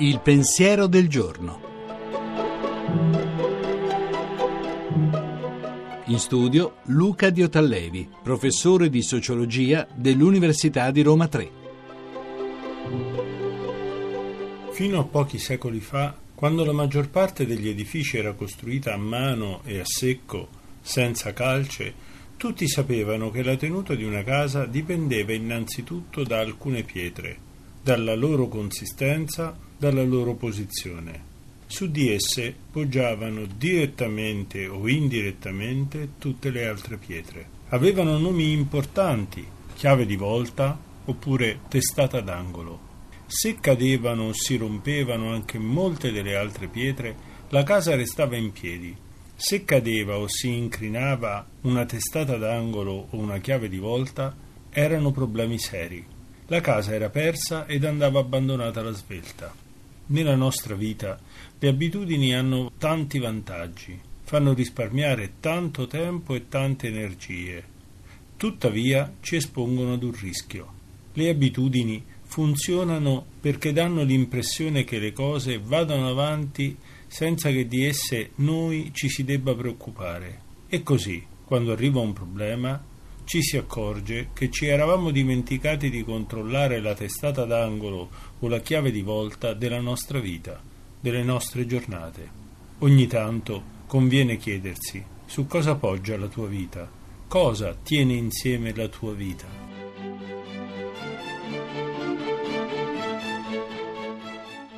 Il pensiero del giorno. In studio Luca Diotallevi, professore di sociologia dell'Università di Roma 3. Fino a pochi secoli fa, quando la maggior parte degli edifici era costruita a mano e a secco, senza calce, tutti sapevano che la tenuta di una casa dipendeva innanzitutto da alcune pietre, dalla loro consistenza, dalla loro posizione. Su di esse poggiavano direttamente o indirettamente tutte le altre pietre. Avevano nomi importanti, chiave di volta oppure testata d'angolo. Se cadevano o si rompevano anche molte delle altre pietre, la casa restava in piedi. Se cadeva o si incrinava una testata d'angolo o una chiave di volta, erano problemi seri. La casa era persa ed andava abbandonata alla svelta. Nella nostra vita le abitudini hanno tanti vantaggi, fanno risparmiare tanto tempo e tante energie. Tuttavia ci espongono ad un rischio. Le abitudini funzionano perché danno l'impressione che le cose vadano avanti senza che di esse noi ci si debba preoccupare. E così, quando arriva un problema, ci si accorge che ci eravamo dimenticati di controllare la testata d'angolo o la chiave di volta della nostra vita, delle nostre giornate. Ogni tanto conviene chiedersi su cosa poggia la tua vita, cosa tiene insieme la tua vita.